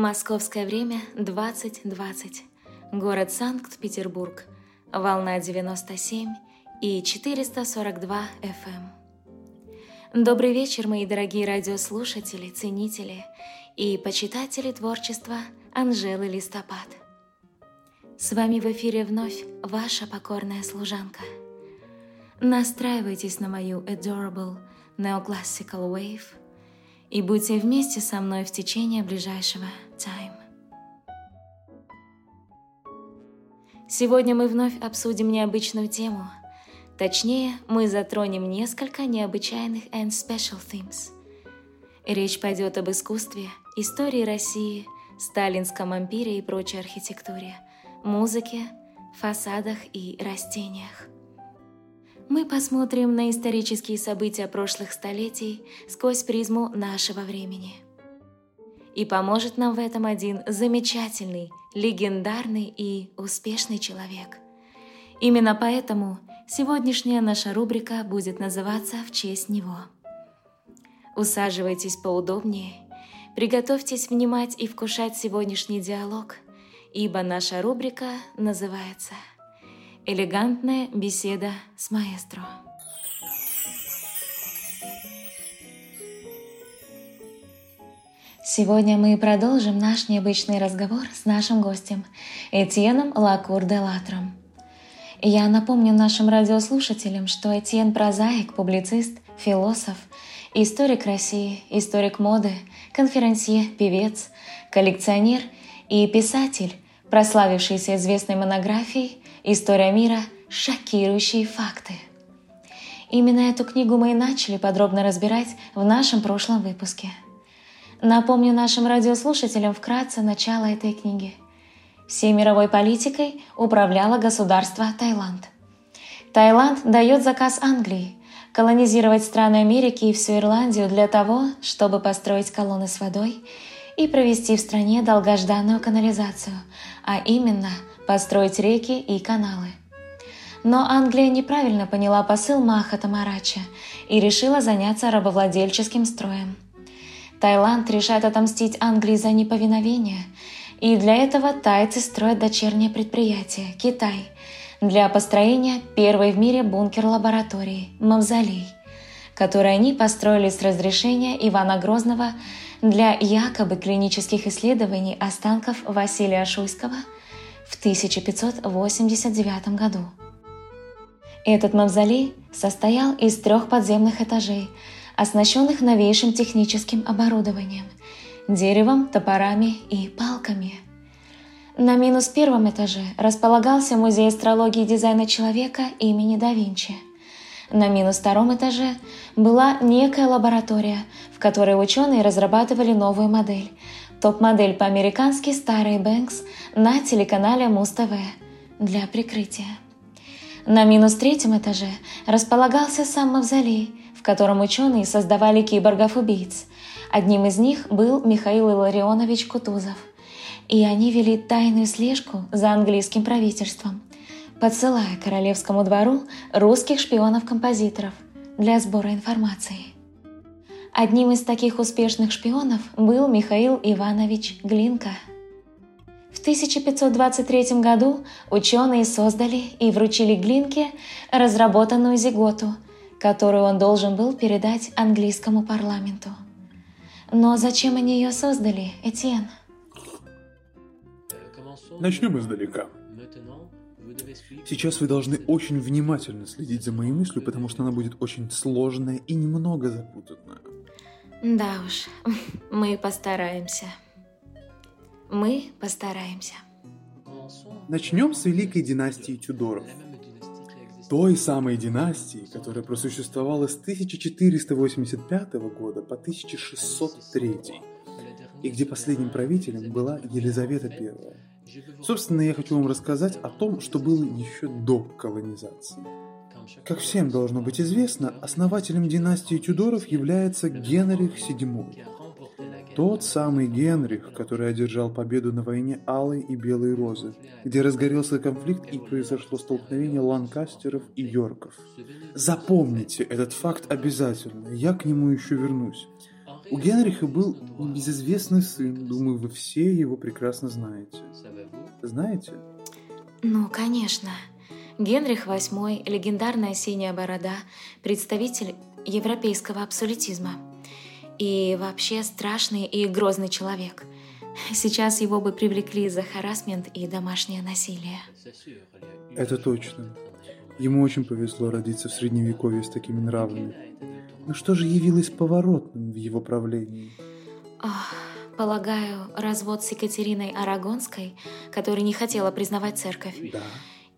Московское время 20.20. Город Санкт-Петербург. Волна 97 и 442 FM. Добрый вечер, мои дорогие радиослушатели, ценители и почитатели творчества Анжелы Листопад. С вами в эфире вновь ваша покорная служанка. Настраивайтесь на мою adorable neoclassical wave – и будьте вместе со мной в течение ближайшего Сегодня мы вновь обсудим необычную тему. Точнее, мы затронем несколько необычайных and special themes. Речь пойдет об искусстве, истории России, сталинском ампире и прочей архитектуре, музыке, фасадах и растениях мы посмотрим на исторические события прошлых столетий сквозь призму нашего времени. И поможет нам в этом один замечательный, легендарный и успешный человек. Именно поэтому сегодняшняя наша рубрика будет называться в честь него. Усаживайтесь поудобнее, приготовьтесь внимать и вкушать сегодняшний диалог, ибо наша рубрика называется – Элегантная беседа с маэстро. Сегодня мы продолжим наш необычный разговор с нашим гостем Этьеном Лакур де Латром. Я напомню нашим радиослушателям, что Этьен – прозаик, публицист, философ, историк России, историк моды, конферансье, певец, коллекционер и писатель, прославившийся известной монографией История мира – шокирующие факты. Именно эту книгу мы и начали подробно разбирать в нашем прошлом выпуске. Напомню нашим радиослушателям вкратце начало этой книги. Всей мировой политикой управляло государство Таиланд. Таиланд дает заказ Англии колонизировать страны Америки и всю Ирландию для того, чтобы построить колонны с водой и провести в стране долгожданную канализацию, а именно – построить реки и каналы. Но Англия неправильно поняла посыл Махата Марача и решила заняться рабовладельческим строем. Таиланд решает отомстить Англии за неповиновение, и для этого тайцы строят дочернее предприятие – Китай, для построения первой в мире бункер-лаборатории – Мавзолей, который они построили с разрешения Ивана Грозного для якобы клинических исследований останков Василия Шуйского – в 1589 году. Этот мавзолей состоял из трех подземных этажей, оснащенных новейшим техническим оборудованием – деревом, топорами и палками. На минус первом этаже располагался музей астрологии и дизайна человека имени да Винчи. На минус втором этаже была некая лаборатория, в которой ученые разрабатывали новую модель – Топ-модель по-американски «Старый Бэнкс» на телеканале Муз-ТВ для прикрытия. На минус третьем этаже располагался сам мавзолей, в котором ученые создавали киборгов-убийц. Одним из них был Михаил Илларионович Кутузов. И они вели тайную слежку за английским правительством, подсылая королевскому двору русских шпионов-композиторов для сбора информации. Одним из таких успешных шпионов был Михаил Иванович Глинка. В 1523 году ученые создали и вручили Глинке разработанную зиготу, которую он должен был передать английскому парламенту. Но зачем они ее создали, Этьен? Начнем издалека. Сейчас вы должны очень внимательно следить за моей мыслью, потому что она будет очень сложная и немного запутанная. Да уж, мы постараемся. Мы постараемся. Начнем с великой династии Тюдоров. Той самой династии, которая просуществовала с 1485 года по 1603, и где последним правителем была Елизавета I. Собственно, я хочу вам рассказать о том, что было еще до колонизации. Как всем должно быть известно, основателем династии Тюдоров является Генрих VII. Тот самый Генрих, который одержал победу на войне Алой и Белой Розы, где разгорелся конфликт и произошло столкновение Ланкастеров и Йорков. Запомните этот факт обязательно, я к нему еще вернусь. У Генриха был небезызвестный сын, думаю, вы все его прекрасно знаете. Знаете? Ну, конечно. Генрих VIII, легендарная синяя борода, представитель европейского абсолютизма. И вообще страшный и грозный человек. Сейчас его бы привлекли за харасмент и домашнее насилие. Это точно. Ему очень повезло родиться в средневековье с такими нравами. Но что же явилось поворотным в его правлении? Ох, полагаю, развод с Екатериной Арагонской, которая не хотела признавать церковь. Да.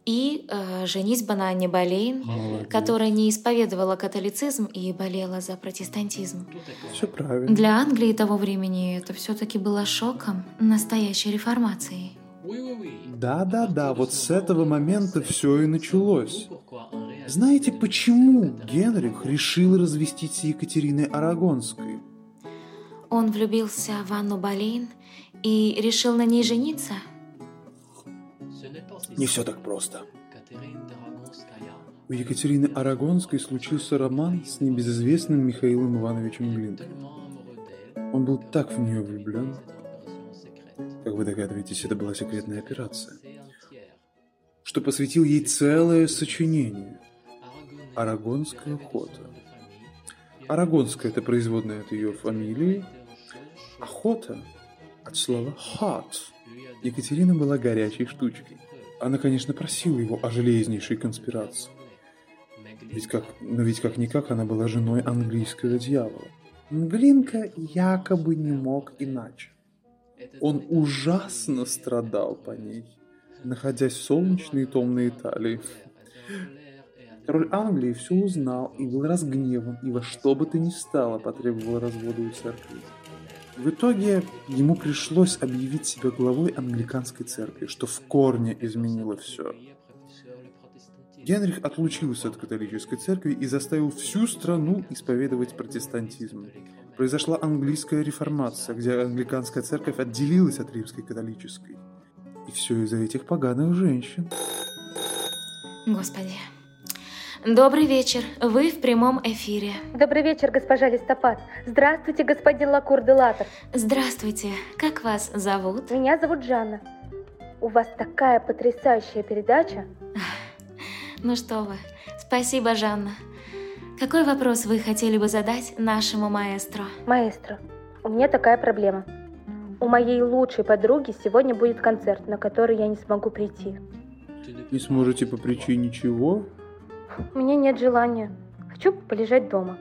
И э, женитьба на Анне Болейн, Молодец. которая не исповедовала католицизм и болела за протестантизм. Все правильно. Для Англии того времени это все-таки было шоком настоящей реформации. Да-да-да, вот с этого момента все и началось. Знаете, почему Генрих решил развестись с Екатериной Арагонской? Он влюбился в Анну Болейн и решил на ней жениться. Не все так просто. У Екатерины Арагонской случился роман с небезызвестным Михаилом Ивановичем Глинкой. Он был так в нее влюблен. Как вы догадываетесь, это была секретная операция. Что посвятил ей целое сочинение «Арагонская охота». Арагонская – это производная от ее фамилии. Охота – от слова «hot». Екатерина была горячей штучкой. Она, конечно, просила его о железнейшей конспирации. Ведь как, но ведь как-никак она была женой английского дьявола. Глинка якобы не мог иначе. Он ужасно страдал по ней, находясь в солнечной и томной Италии. Король Англии все узнал и был разгневан, и во что бы то ни стало потребовал развода у церкви. В итоге ему пришлось объявить себя главой англиканской церкви, что в корне изменило все. Генрих отлучился от католической церкви и заставил всю страну исповедовать протестантизм. Произошла английская реформация, где англиканская церковь отделилась от римской католической. И все из-за этих поганых женщин. Господи. Добрый вечер. Вы в прямом эфире. Добрый вечер, госпожа Листопад. Здравствуйте, господин Лакур де Латер. Здравствуйте. Как вас зовут? Меня зовут Жанна. У вас такая потрясающая передача. Ну что вы. Спасибо, Жанна. Какой вопрос вы хотели бы задать нашему маэстро? Маэстро, у меня такая проблема. У моей лучшей подруги сегодня будет концерт, на который я не смогу прийти. Не сможете по причине чего? У меня нет желания. Хочу полежать дома.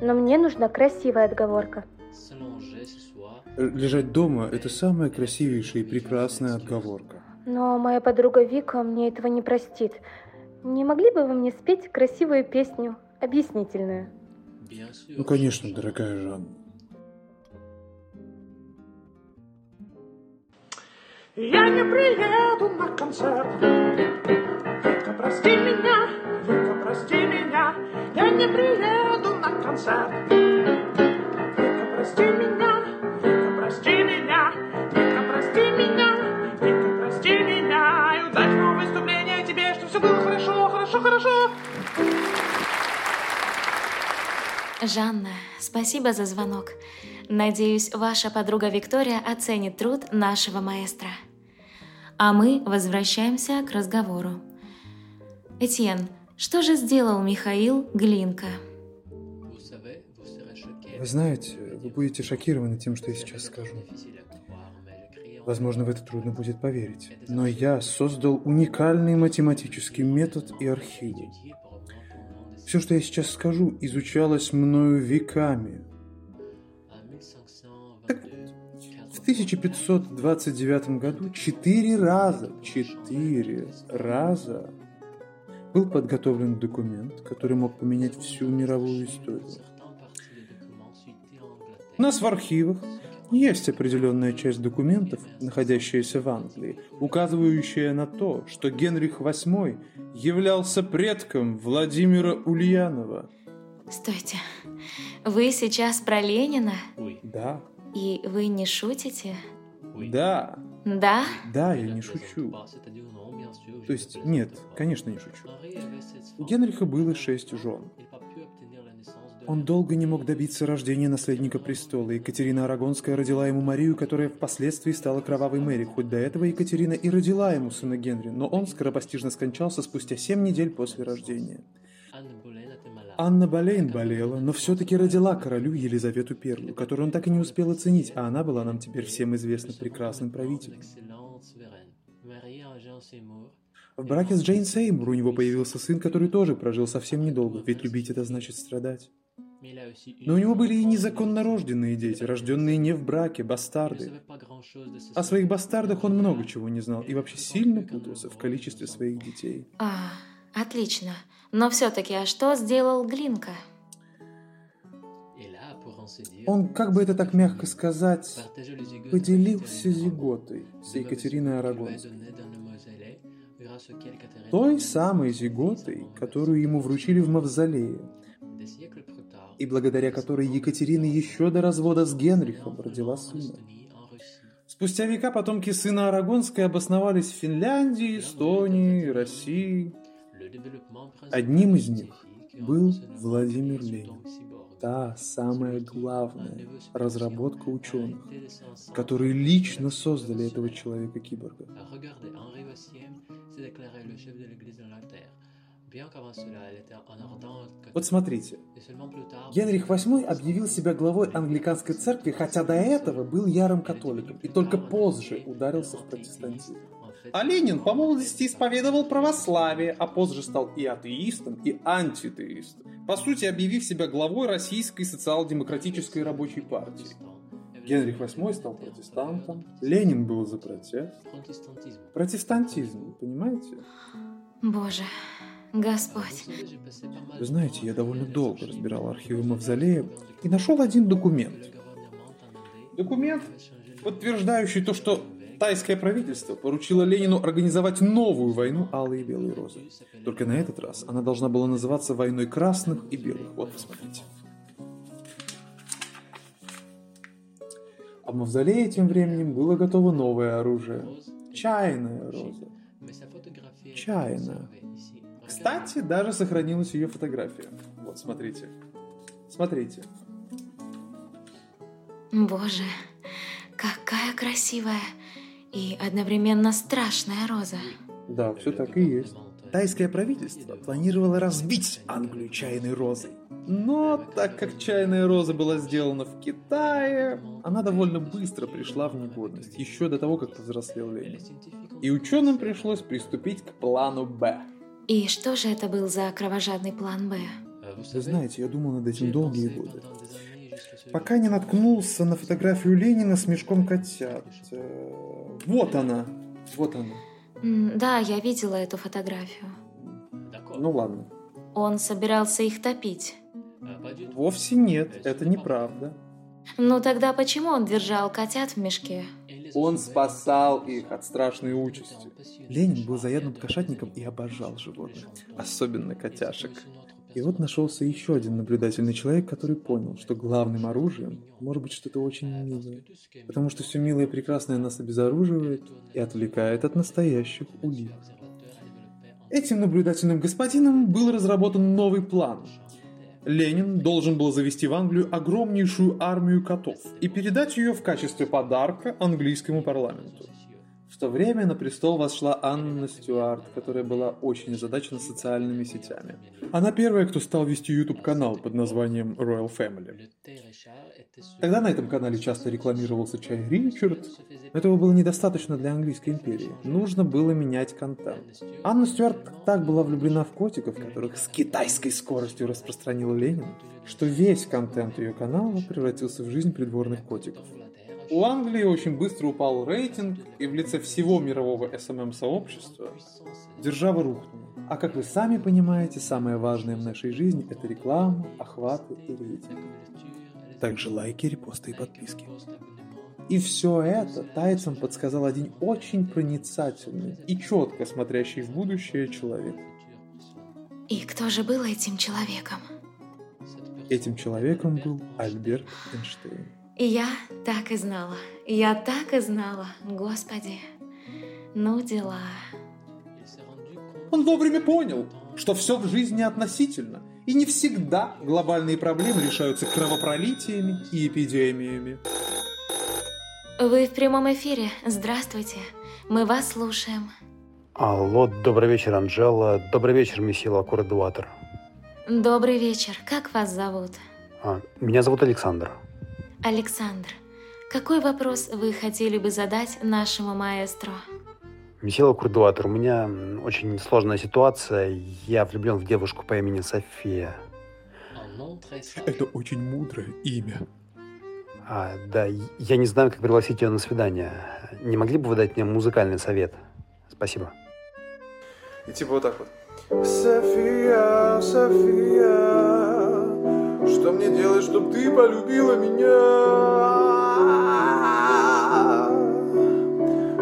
Но мне нужна красивая отговорка. Лежать дома – это самая красивейшая и прекрасная отговорка. Но моя подруга Вика мне этого не простит. Не могли бы вы мне спеть красивую песню, объяснительную? Ну, конечно, дорогая Жанна. Я не приеду на концерт. Вика, прости меня, Вика, прости меня. Я не приеду на концерт. Вика, прости меня, Вика, прости меня. Вика, прости меня, Вика, прости меня. И удачного выступления тебе, что все было хорошо, хорошо, хорошо. Жанна, спасибо за звонок. Надеюсь, ваша подруга Виктория оценит труд нашего маэстро. А мы возвращаемся к разговору. Этьен, что же сделал Михаил Глинка? Вы знаете, вы будете шокированы тем, что я сейчас скажу. Возможно, в это трудно будет поверить. Но я создал уникальный математический метод и архивы. Все, что я сейчас скажу, изучалось мною веками. Так вот, в 1529 году четыре раза, четыре раза был подготовлен документ, который мог поменять всю мировую историю. У нас в архивах есть определенная часть документов, находящаяся в Англии, указывающая на то, что Генрих VIII являлся предком Владимира Ульянова. Стойте, вы сейчас про Ленина? Да, И вы не шутите? да, Да? да, я не шучу. То есть, нет, конечно, не шучу. У Генриха было шесть жен. Он долго не мог добиться рождения наследника престола. Екатерина Арагонская родила ему Марию, которая впоследствии стала кровавой Мэри. Хоть до этого Екатерина и родила ему сына Генри, но он скоропостижно скончался спустя семь недель после рождения. Анна Болейн болела, но все-таки родила королю Елизавету I, которую он так и не успел оценить, а она была нам теперь всем известна прекрасным правителем. В браке с Джейн Сеймур у него появился сын, который тоже прожил совсем недолго, ведь любить это значит страдать. Но у него были и незаконно рожденные дети, рожденные не в браке, бастарды. О своих бастардах он много чего не знал и вообще сильно путался в количестве своих детей. А, отлично. Но все-таки, а что сделал Глинка? Он, как бы это так мягко сказать, поделился зиготой с Екатериной Арагонской. Той самой зиготой, которую ему вручили в мавзолее, и благодаря которой Екатерина еще до развода с Генрихом родила сына. Спустя века потомки сына Арагонской обосновались в Финляндии, Эстонии, России. Одним из них был Владимир Ленин. Та самая главная разработка ученых, которые лично создали этого человека-киборга. Вот смотрите, Генрих VIII объявил себя главой англиканской церкви, хотя до этого был ярым католиком, и только позже ударился в протестантизм. А Ленин по молодости исповедовал православие, а позже стал и атеистом, и антитеистом. По сути, объявив себя главой Российской социал-демократической рабочей партии. Генрих VIII стал протестантом, Ленин был за протест. Протестантизм, понимаете? Боже, Господь. Вы знаете, я довольно долго разбирал архивы Мавзолея и нашел один документ. Документ, подтверждающий то, что тайское правительство поручило Ленину организовать новую войну Алые и Белые Розы. Только на этот раз она должна была называться войной красных и белых. Вот, посмотрите. А в Мавзолее тем временем было готово новое оружие. Чайная роза. Чайная. Кстати, даже сохранилась ее фотография. Вот, смотрите. Смотрите. Боже, какая красивая и одновременно страшная роза. Да, все так и есть. Тайское правительство планировало разбить Англию чайной розой. Но так как чайная роза была сделана в Китае, она довольно быстро пришла в негодность, еще до того, как повзрослел Ленин. И ученым пришлось приступить к плану «Б». И что же это был за кровожадный план «Б»? Вы знаете, я думал над этим долгие годы. Пока не наткнулся на фотографию Ленина с мешком котят. Вот она. Вот она. Да, я видела эту фотографию. Ну ладно. Он собирался их топить. Вовсе нет, это неправда. Ну тогда почему он держал котят в мешке? Он спасал их от страшной участи. Ленин был заядлым кошатником и обожал животных, особенно котяшек. И вот нашелся еще один наблюдательный человек, который понял, что главным оружием может быть что-то очень милое. Потому что все милое и прекрасное нас обезоруживает и отвлекает от настоящих улик. Этим наблюдательным господином был разработан новый план. Ленин должен был завести в Англию огромнейшую армию котов и передать ее в качестве подарка английскому парламенту. То время на престол восшла Анна Стюарт, которая была очень озадачена социальными сетями. Она первая, кто стал вести YouTube-канал под названием Royal Family. Тогда на этом канале часто рекламировался чай Ричард. Этого было недостаточно для английской империи. Нужно было менять контент. Анна Стюарт так была влюблена в котиков, которых с китайской скоростью распространил Ленин, что весь контент ее канала превратился в жизнь придворных котиков. У Англии очень быстро упал рейтинг, и в лице всего мирового СММ-сообщества держава рухнула. А как вы сами понимаете, самое важное в нашей жизни – это реклама, охваты и рейтинг. Также лайки, репосты и подписки. И все это тайцам подсказал один очень проницательный и четко смотрящий в будущее человек. И кто же был этим человеком? Этим человеком был Альберт Эйнштейн. И я так и знала. Я так и знала. Господи. Ну дела. Он вовремя понял, что все в жизни относительно, и не всегда глобальные проблемы решаются кровопролитиями и эпидемиями. Вы в прямом эфире. Здравствуйте. Мы вас слушаем. Алло, добрый вечер, Анжела. Добрый вечер, месье Лакур-Эдуатор. Добрый вечер. Как вас зовут? А, меня зовут Александр. Александр. Какой вопрос вы хотели бы задать нашему маэстро? Месье Лакур-Эдуатор, у меня очень сложная ситуация. Я влюблен в девушку по имени София. Это очень мудрое имя. А, да, я не знаю, как пригласить ее на свидание. Не могли бы вы дать мне музыкальный совет? Спасибо. И типа вот так вот. София, София, что мне делать, чтобы ты полюбила меня?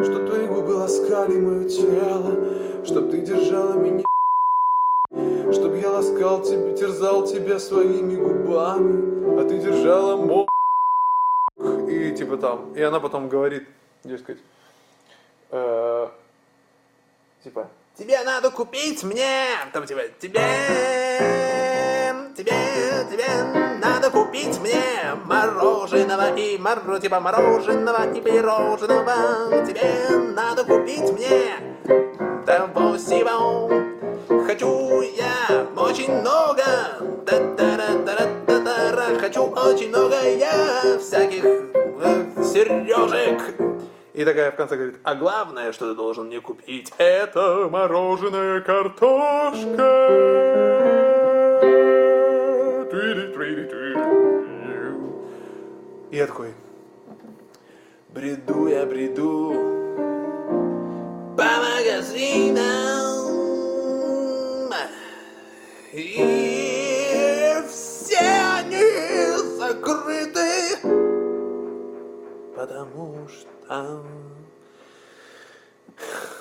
Что твои губы ласкали мое тело, чтоб ты держала меня, чтоб я ласкал тебя, терзал тебя своими губами, а ты держала мой. И типа там. И она потом говорит, дескать, э, типа, Тебе надо купить мне, там типа, тебе, тебе, тебе надо купить мне мороженого и мороженого, типа мороженого и пирожного. Тебе надо купить мне того всего. Хочу я очень много, да-да-да-да-да-да, хочу очень много я всяких э, сережек. И такая в конце говорит, а главное, что ты должен мне купить, это мороженое картошка. И такой, Бреду я, бреду по магазинам И все они закрыты Потому что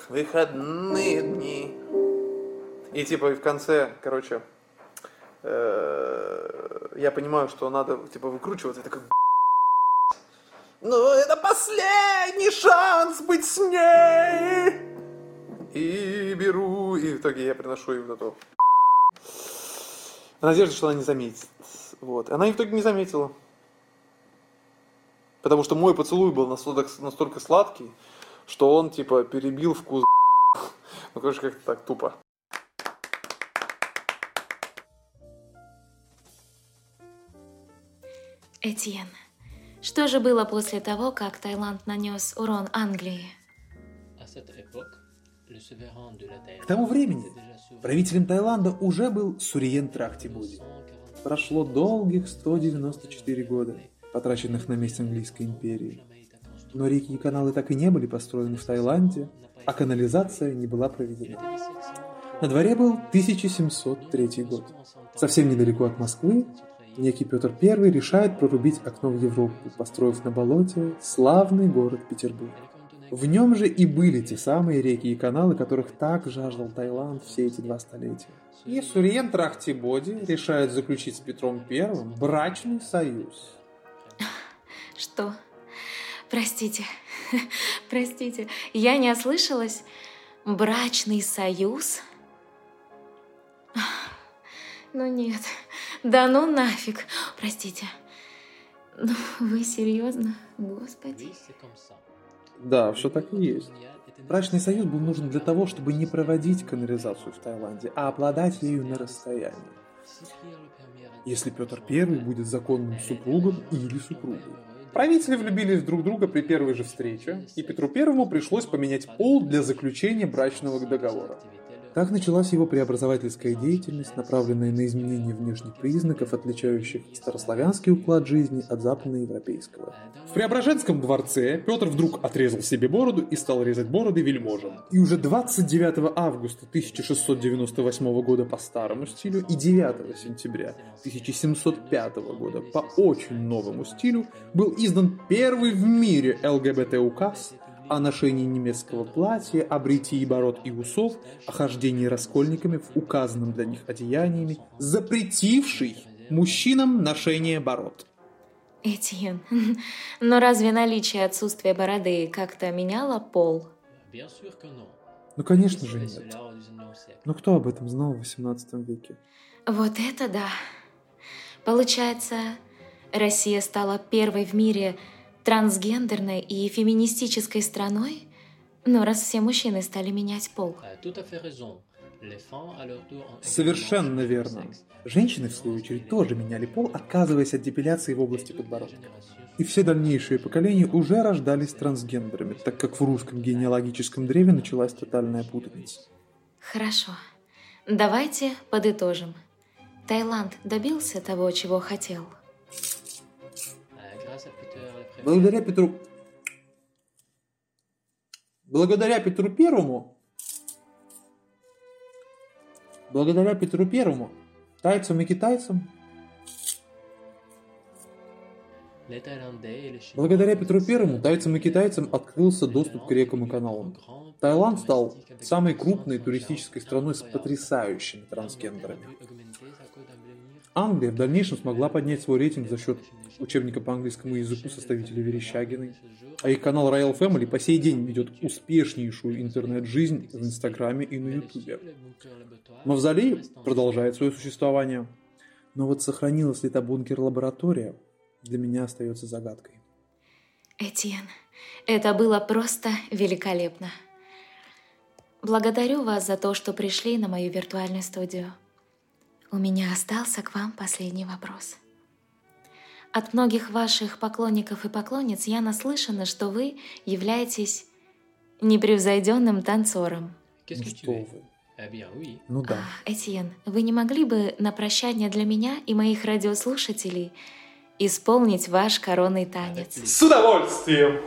выходные дни и типа в конце, короче, э, я понимаю, что надо типа выкручиваться, это как Ну, это последний шанс быть с ней и беру, и в итоге я приношу ей вот эту в что она не заметит. Вот. Она и в итоге не заметила. Потому что мой поцелуй был настолько, настолько сладкий, что он, типа, перебил вкус Ну, короче, как-то так тупо. Этьен, что же было после того, как Таиланд нанес урон Англии? К тому времени правителем Таиланда уже был Суриен Трахтибуди. Прошло долгих 194 года, потраченных на месть английской империи. Но реки и каналы так и не были построены в Таиланде, а канализация не была проведена. На дворе был 1703 год. Совсем недалеко от Москвы некий Петр I решает прорубить окно в Европу, построив на болоте славный город Петербург. В нем же и были те самые реки и каналы, которых так жаждал Таиланд все эти два столетия. И Суриен Трахтибоди решает заключить с Петром I брачный союз. Что? Простите, простите, я не ослышалась. Брачный союз? Ну нет, да ну нафиг. Простите. Ну, вы серьезно? Господи. Да, все так и есть. Брачный союз был нужен для того, чтобы не проводить канализацию в Таиланде, а обладать ею на расстоянии. Если Петр I будет законным супругом или супругой. Правители влюбились друг в друга при первой же встрече, и Петру Первому пришлось поменять пол для заключения брачного договора. Так началась его преобразовательская деятельность, направленная на изменение внешних признаков, отличающих старославянский уклад жизни от западноевропейского. В Преображенском дворце Петр вдруг отрезал себе бороду и стал резать бороды вельможам. И уже 29 августа 1698 года по старому стилю и 9 сентября 1705 года по очень новому стилю был издан первый в мире ЛГБТ-указ о ношении немецкого платья, о бритии бород и усов, о хождении раскольниками в указанном для них одеяниями, запретивший мужчинам ношение бород. Этьен, но разве наличие отсутствия бороды как-то меняло пол? Ну, конечно же, нет. Но кто об этом знал в XVIII веке? Вот это да. Получается, Россия стала первой в мире трансгендерной и феминистической страной? Но раз все мужчины стали менять пол. Совершенно верно. Женщины, в свою очередь, тоже меняли пол, отказываясь от депиляции в области подбородка. И все дальнейшие поколения уже рождались трансгендерами, так как в русском генеалогическом древе началась тотальная путаница. Хорошо. Давайте подытожим. Таиланд добился того, чего хотел. Благодаря Петру... Благодаря Петру Первому... Благодаря Петру Первому, тайцам и китайцам... Благодаря Петру Первому тайцам и китайцам открылся доступ к рекам и каналам. Таиланд стал самой крупной туристической страной с потрясающими трансгендерами. Англия в дальнейшем смогла поднять свой рейтинг за счет учебника по английскому языку составителя Верещагиной, а их канал Royal Family по сей день ведет успешнейшую интернет-жизнь в Инстаграме и на Ютубе. Мавзолей продолжает свое существование, но вот сохранилась ли та бункер-лаборатория, для меня остается загадкой. Этьен, это было просто великолепно. Благодарю вас за то, что пришли на мою виртуальную студию. У меня остался к вам последний вопрос. От многих ваших поклонников и поклонниц я наслышана, что вы являетесь непревзойденным танцором. Ну что вы. Ну да. А, Этьен, вы не могли бы на прощание для меня и моих радиослушателей исполнить ваш коронный танец? С удовольствием!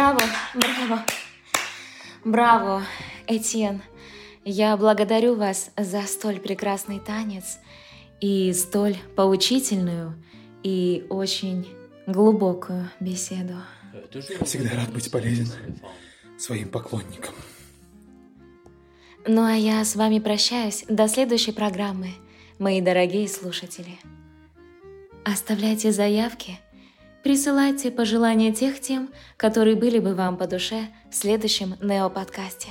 Браво, браво. Браво, Этьен. Я благодарю вас за столь прекрасный танец и столь поучительную и очень глубокую беседу. Всегда рад быть полезен своим поклонникам. Ну а я с вами прощаюсь до следующей программы, мои дорогие слушатели. Оставляйте заявки – Присылайте пожелания тех тем, которые были бы вам по душе в следующем Нео-подкасте.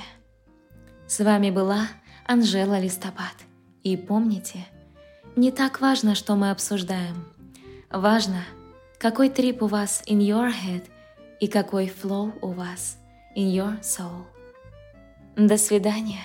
С вами была Анжела Листопад. И помните, не так важно, что мы обсуждаем. Важно, какой трип у вас in your head и какой flow у вас in your soul. До свидания.